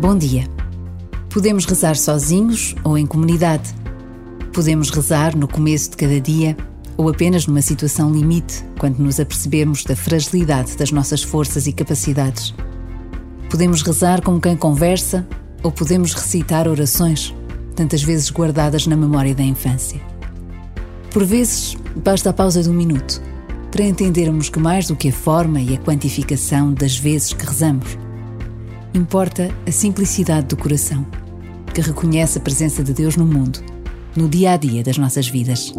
Bom dia. Podemos rezar sozinhos ou em comunidade. Podemos rezar no começo de cada dia ou apenas numa situação limite, quando nos apercebermos da fragilidade das nossas forças e capacidades. Podemos rezar com quem conversa ou podemos recitar orações, tantas vezes guardadas na memória da infância. Por vezes, basta a pausa de um minuto para entendermos que mais do que a forma e a quantificação das vezes que rezamos, importa a simplicidade do coração, que reconhece a presença de Deus no mundo, no dia a dia das nossas vidas.